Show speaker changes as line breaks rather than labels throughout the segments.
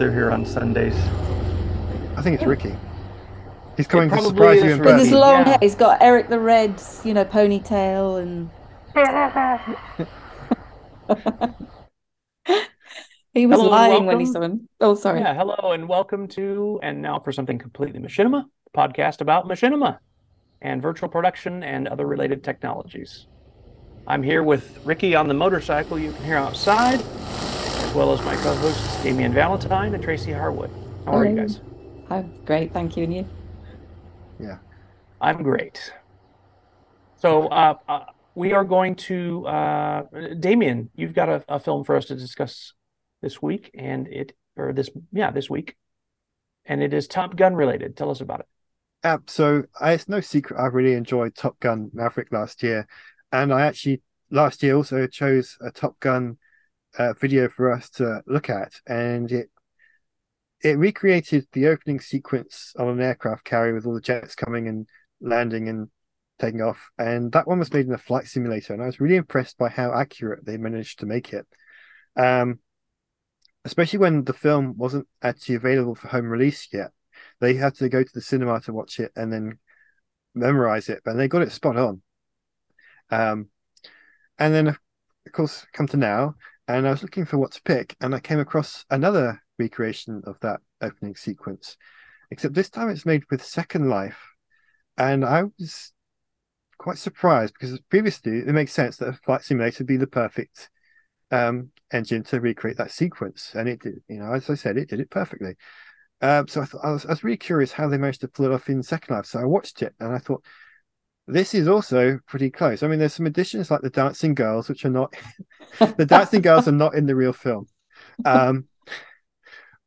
they're here on Sundays.
I think it's Ricky. He's coming to surprise you in
With his long
Yeah.
hair, he's got Eric the Red's, you know, ponytail and. he was
Hello
lying when he
welcome.
saw him. Oh, sorry.
Yeah, hello and welcome to and now for something completely machinima, the podcast about machinima and virtual production and other related technologies. I'm here with Ricky on the motorcycle you can hear outside, as well as my co-hosts Damien Valentine and Tracy Harwood. How are you
Hello.
guys?
Oh, great. Thank you. And you? Yeah.
I'm great. So uh, uh, we are going to uh, Damien. You've got a, a film for us to discuss this week, and it or this yeah this week, and it is Top Gun related. Tell us about it.
Uh, so I, it's no secret I really enjoyed Top Gun Maverick last year, and I actually last year also chose a Top Gun uh, video for us to look at, and it it recreated the opening sequence on an aircraft carrier with all the jets coming and landing and taking off, and that one was made in a flight simulator, and I was really impressed by how accurate they managed to make it. Um, especially when the film wasn't actually available for home release yet they had to go to the cinema to watch it and then memorize it, but they got it spot on. Um, and then, of course, come to now, and I was looking for what to pick, and I came across another recreation of that opening sequence, except this time it's made with Second Life, and I was quite surprised because previously it makes sense that a flight simulator would be the perfect um, engine to recreate that sequence, and it did. You know, as I said, it did it perfectly. Um, so I thought I was, I was really curious how they managed to pull it off in Second Life. So I watched it and I thought this is also pretty close. I mean, there's some additions like the dancing girls, which are not the dancing girls are not in the real film. Um,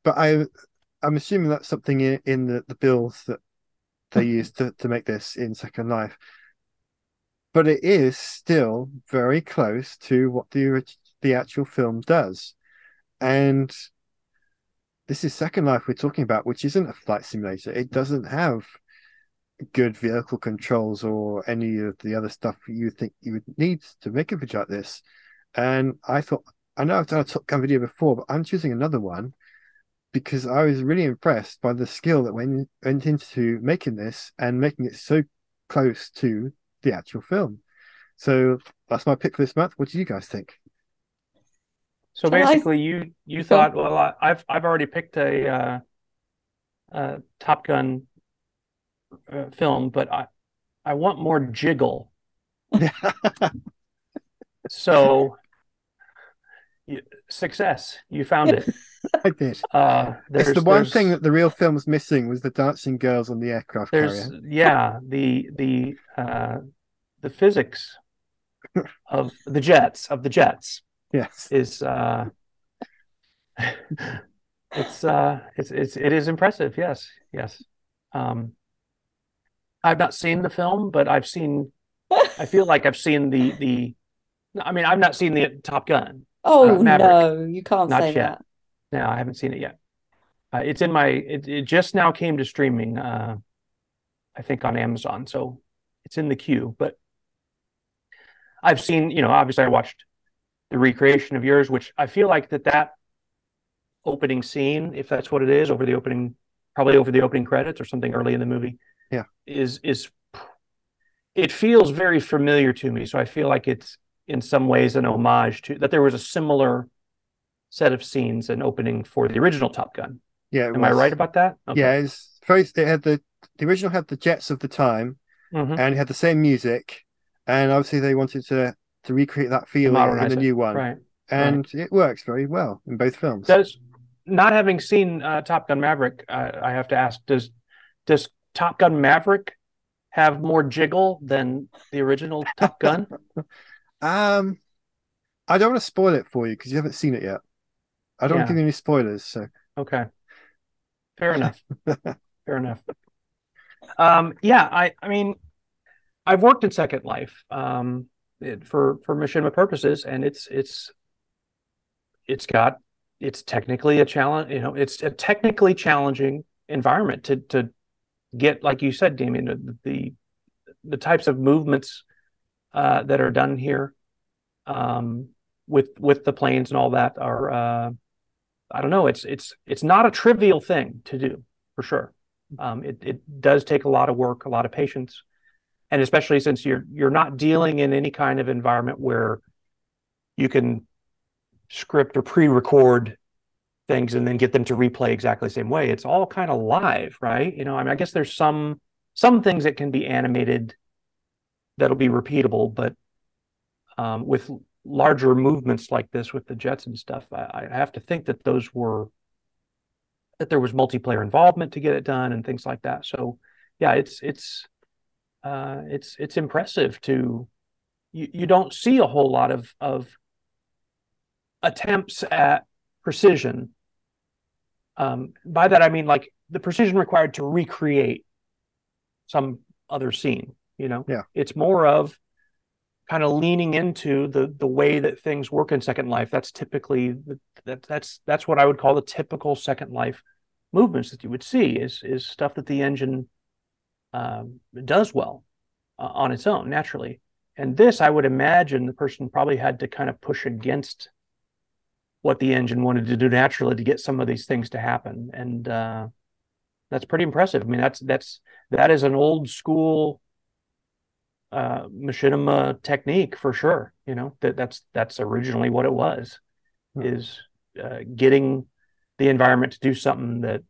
but I I'm assuming that's something in, in the, the bills that they used to, to make this in Second Life. But it is still very close to what the the actual film does. And this is Second Life we're talking about, which isn't a flight simulator. It doesn't have good vehicle controls or any of the other stuff you think you would need to make a video like this. And I thought, I know I've done a Top Gun video before, but I'm choosing another one because I was really impressed by the skill that went, went into making this and making it so close to the actual film. So that's my pick for this month. What do you guys think?
So basically, you you thought, well, I, I've I've already picked a uh, uh, Top Gun uh, film, but I I want more jiggle. So, success, you found it.
I did.
Uh,
It's the one thing that the real film was missing was the dancing girls on the aircraft
there's
carrier.
yeah the the uh, the physics of the jets of the jets
Yes.
is uh, it's uh it's it's it is impressive. Yes, yes. Um, I've not seen the film, but I've seen. I feel like I've seen the the. I mean, I've not seen the Top Gun.
Oh,
Uh,
no. You can't
Not
say
yet.
that.
No, I haven't seen it yet. Uh, it's in my. It, it just now came to streaming. Uh, I think on Amazon, so it's in the queue. But I've seen. You know, obviously, I watched the recreation of yours, which I feel like that that opening scene, if that's what it is, over the opening, probably over the opening credits or something early in the movie.
Yeah.
is is. It feels very familiar to me, so I feel like it's in some ways an homage to that. There was a similar set of scenes and opening for the original Top Gun.
Yeah.
Am I right about that? Okay.
Yeah, it's very. It had the the original had the jets of the time,
Mhm.
and it had the same music, and obviously they wanted to to recreate that feeling in the
it.
new one,
Right.
and it works very well in both films.
Does not having seen uh, Top Gun Maverick, uh, I have to ask: Does does Top Gun Maverick have more jiggle than the original Top Gun?
Um, I don't want to spoil it for you because you haven't seen it yet. I don't
Yeah.
give any spoilers. So
Okay, fair enough. fair enough. Um, yeah, I I mean, I've worked in Second Life um, it, for for machinima purposes, and it's it's it's got it's technically a challenge. You know, it's a technically challenging environment to to get, like you said, Damien, the the, types of movements uh, that are done here um, with with the planes and all that are uh, I don't know. It's it's it's not a trivial thing to do for sure. Um, it it does take a lot of work, a lot of patience, and especially since you're you're not dealing in any kind of environment where you can script or pre-record things and then get them to replay exactly the same way. It's all kind of live, right? You know, I mean, I guess there's some some things that can be animated that'll be repeatable, but um, with larger movements like this with the jets and stuff, I, I have to think that those were that there was multiplayer involvement to get it done and things like that. So yeah, it's it's uh, it's it's impressive to you, you don't see a whole lot of of attempts at precision. Um, by that I mean like the precision required to recreate some other scene. You know,
yeah,
it's more of kind of leaning into the the way that things work in Second Life. That's typically that that's that's what I would call the typical Second Life movements that you would see is is stuff that the engine um, does well uh, on its own naturally. And this, I would imagine, the person probably had to kind of push against what the engine wanted to do naturally to get some of these things to happen. And uh, that's pretty impressive. I mean, that's that's that is an old school uh, machinima technique for sure. You know that that's that's originally what it was, hmm. is uh, getting the environment to do something that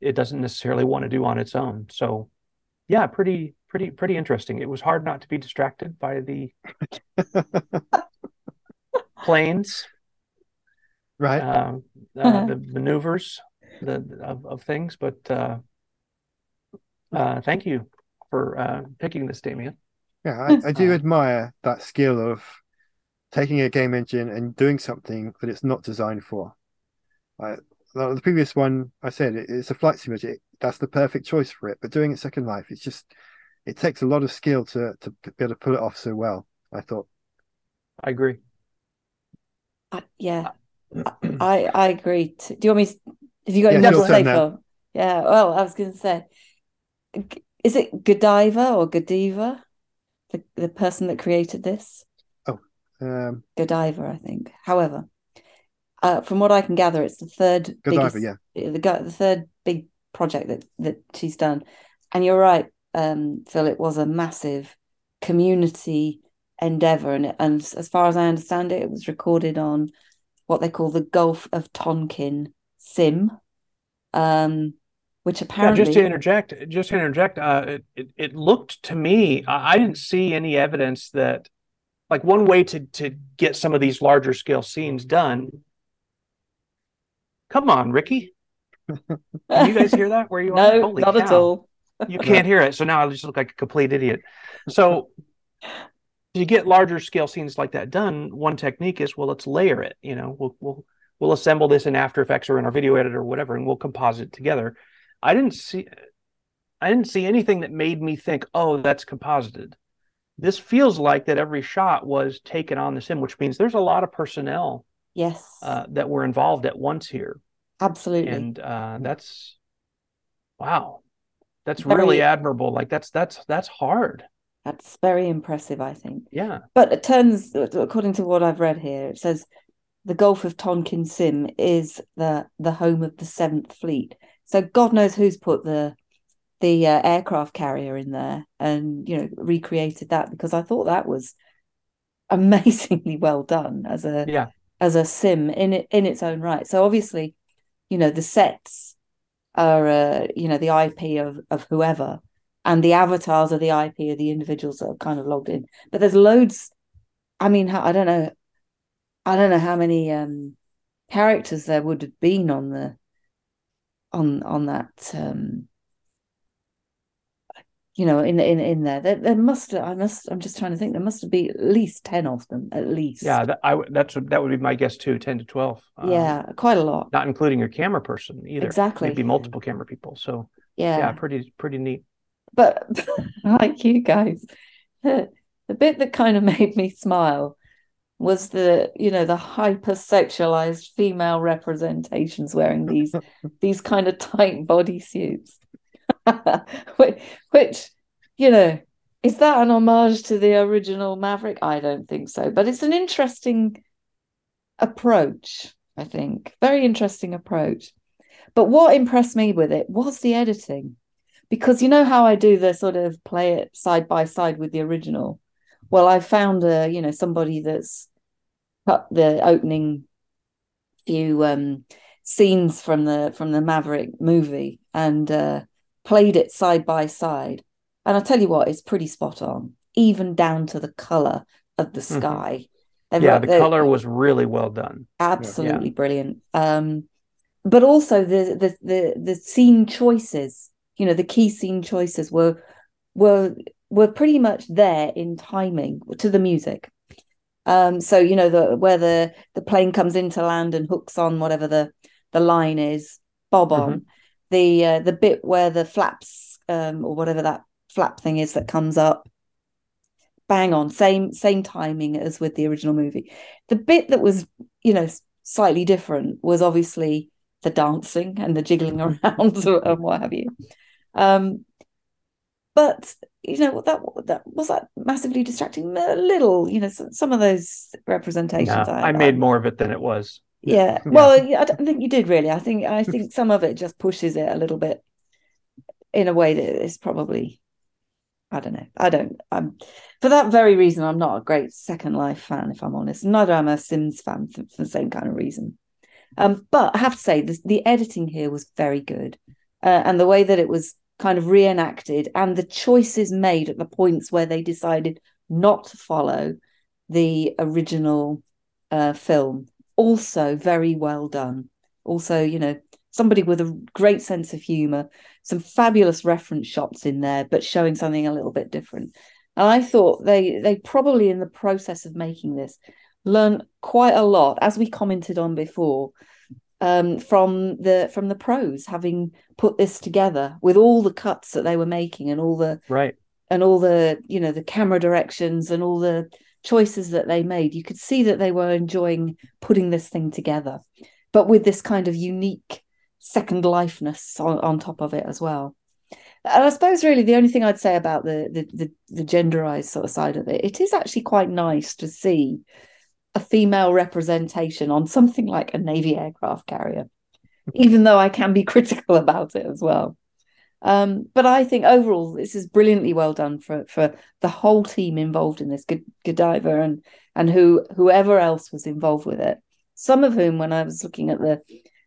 it doesn't necessarily want to do on its own. So, yeah, pretty pretty pretty interesting. It was hard not to be distracted by the planes,
right?
Uh, uh, the maneuvers the, of of things, but uh, uh, thank you for uh, picking this, Damien.
Yeah, I, I do admire that skill of taking a game engine and doing something that it's not designed for. I, the previous one, I said it, it's a flight simulator. That's the perfect choice for it. But doing it Second Life, it's just it takes a lot of skill to to be able to pull it off so well. I thought.
I agree.
Uh, yeah, I I agree. Do you want me? Have you got yeah, to say, Yeah. Well, I was going to say, is it Godiva or Godiva? the, the person that created this?
Oh, um,
Godiva, I think. However, uh, from what I can gather, it's the third
Godiva, biggest,
yeah, the, the third big project that that she's done. And you're right, um, Phil. It was a massive community endeavor, and and as far as I understand it, it was recorded on what they call the Gulf of Tonkin sim. Um, which apparently
yeah, just to interject just to interject uh, it, it, it looked to me i didn't see any evidence that like one way to to get some of these larger scale scenes done come on ricky Can you guys hear that where you
no, are Holy not cow. at all
you can't hear it so now i just look like a complete idiot so to get larger scale scenes like that done one technique is well let's layer it you know we'll we'll we'll assemble this in after effects or in our video editor or whatever and we'll composite it together I didn't see I didn't see anything that made me think, oh, that's composited. This feels like that every shot was taken on the sim, which means there's a lot of personnel
yes
uh, that were involved at once here.
Absolutely.
And uh, that's wow. That's very, really admirable. Like that's that's that's hard.
That's very impressive, I think.
Yeah.
But it turns according to what I've read here, it says the Gulf of Tonkin Sim is the the home of the Seventh Fleet. So God knows who's put the the uh, aircraft carrier in there and you know recreated that because I thought that was amazingly well done as a
yeah
as a sim in it in its own right. So obviously, you know the sets are uh, you know the IP of of whoever, and the avatars are the IP of the individuals that are kind of logged in. But there's loads. I mean, I don't know. I don't know how many um, characters there would have been on the on on that um you know in in in there there, there must i must i'm just trying to think there must be at least 10 of them at least
yeah that, I, that's that would be my guess too 10 to 12
um, yeah quite a lot
not including your camera person either
exactly
maybe multiple camera people so
yeah
yeah pretty pretty neat
but like you guys the, the bit that kind of made me smile was the you know the hypersexualized female representations wearing these these kind of tight bodysuits which, which you know is that an homage to the original maverick i don't think so but it's an interesting approach I think. Very interesting approach. But what impressed me with it was the editing. Because you know how I do the sort of play it side by side with the original? Well, I found a, you know, somebody that's cut the opening few um scenes from the from the Maverick movie and uh played it side by side. And I tell you what, it's pretty spot on, even down to the color of the
Mhm.
sky.
yeah, the color was really well done.
absolutely brilliant. Um, but also the the the the scene choices, you know, the key scene choices were were were pretty much there in timing to the music. Um, so you know the where the the plane comes into land and hooks on whatever the the line is, bob on. The uh, the bit where the flaps um, or whatever that flap thing is that comes up, bang on, same same timing as with the original movie. The bit that was you know slightly different was obviously the dancing and the jiggling around and what have you. Um, but you know that that was that massively distracting a little. You know some, some of those representations.
No, I made more of it than it was.
yeah.
Yeah.
Well, yeah, I don't think you did really. I think I think some of it just pushes it a little bit in a way that is probably I don't know. I don't. I'm for that very reason. I'm not a great Second Life fan, if I'm honest. Neither am I a Sims fan for, for the same kind of reason. Um, but I have to say, this, the editing here was very good, uh, and the way that it was kind of reenacted, and the choices made at the points where they decided not to follow the original uh, film, also very well done. Also, you know, somebody with a great sense of humor, some fabulous reference shots in there, but showing something a little bit different. And I thought they they probably in the process of making this learned quite a lot, as we commented on before, um, from the from the pros having put this together with all the cuts that they were making and all the
Right.
and all the you know the camera directions and all the choices that they made you could see that they were enjoying putting this thing together but with this kind of unique second lifeness on, on top of it as well and i suppose really the only thing i'd say about the, the the the genderized sort of side of it it is actually quite nice to see a female representation on something like a navy aircraft carrier even though i can be critical about it as well um, but I think overall this is brilliantly well done for for the whole team involved in this, Godiva and and who whoever else was involved with it. Some of whom, when I was looking at the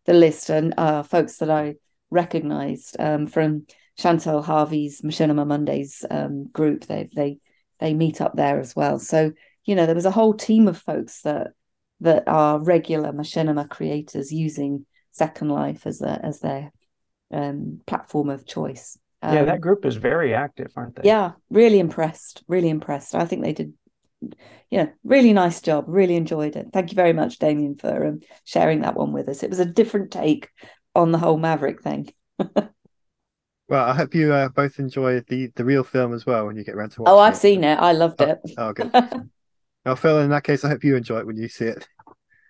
the list, and uh, folks that I recognised um, from Chantal Harvey's Machinima Mondays um, group. They they they meet up there as well. So you know there was a whole team of folks that that are regular Machinima creators using Second Life as their as their um, platform of choice.
yeah,
Um,
that group is very active, aren't they?
yeah, really impressed. Really impressed. I think they did, you know, really nice job. Really enjoyed it. Thank you very much, Damien, for um, sharing that one with us. It was a different take on the whole Maverick thing.
Well, I hope you uh, both enjoy the the real film as well when you get around to watching
Oh, I've seen it. I loved it.
Oh, good. Now, Phil, in that case, I hope you enjoy it when you see it.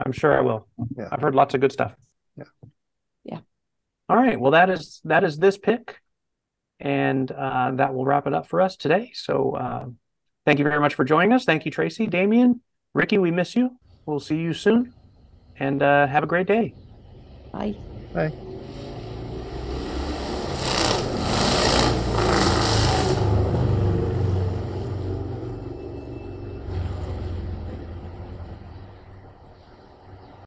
I'm sure I will.
Yeah.
I've heard lots of good stuff.
Yeah.
Yeah.
All right. Well, that is that is this pick, and uh, that will wrap it up for us today. So, uh, thank you very much for joining us. Thank you, Tracy, Damien, Ricky. We miss you. We'll see you soon, and uh, have a great day.
Bye.
Bye.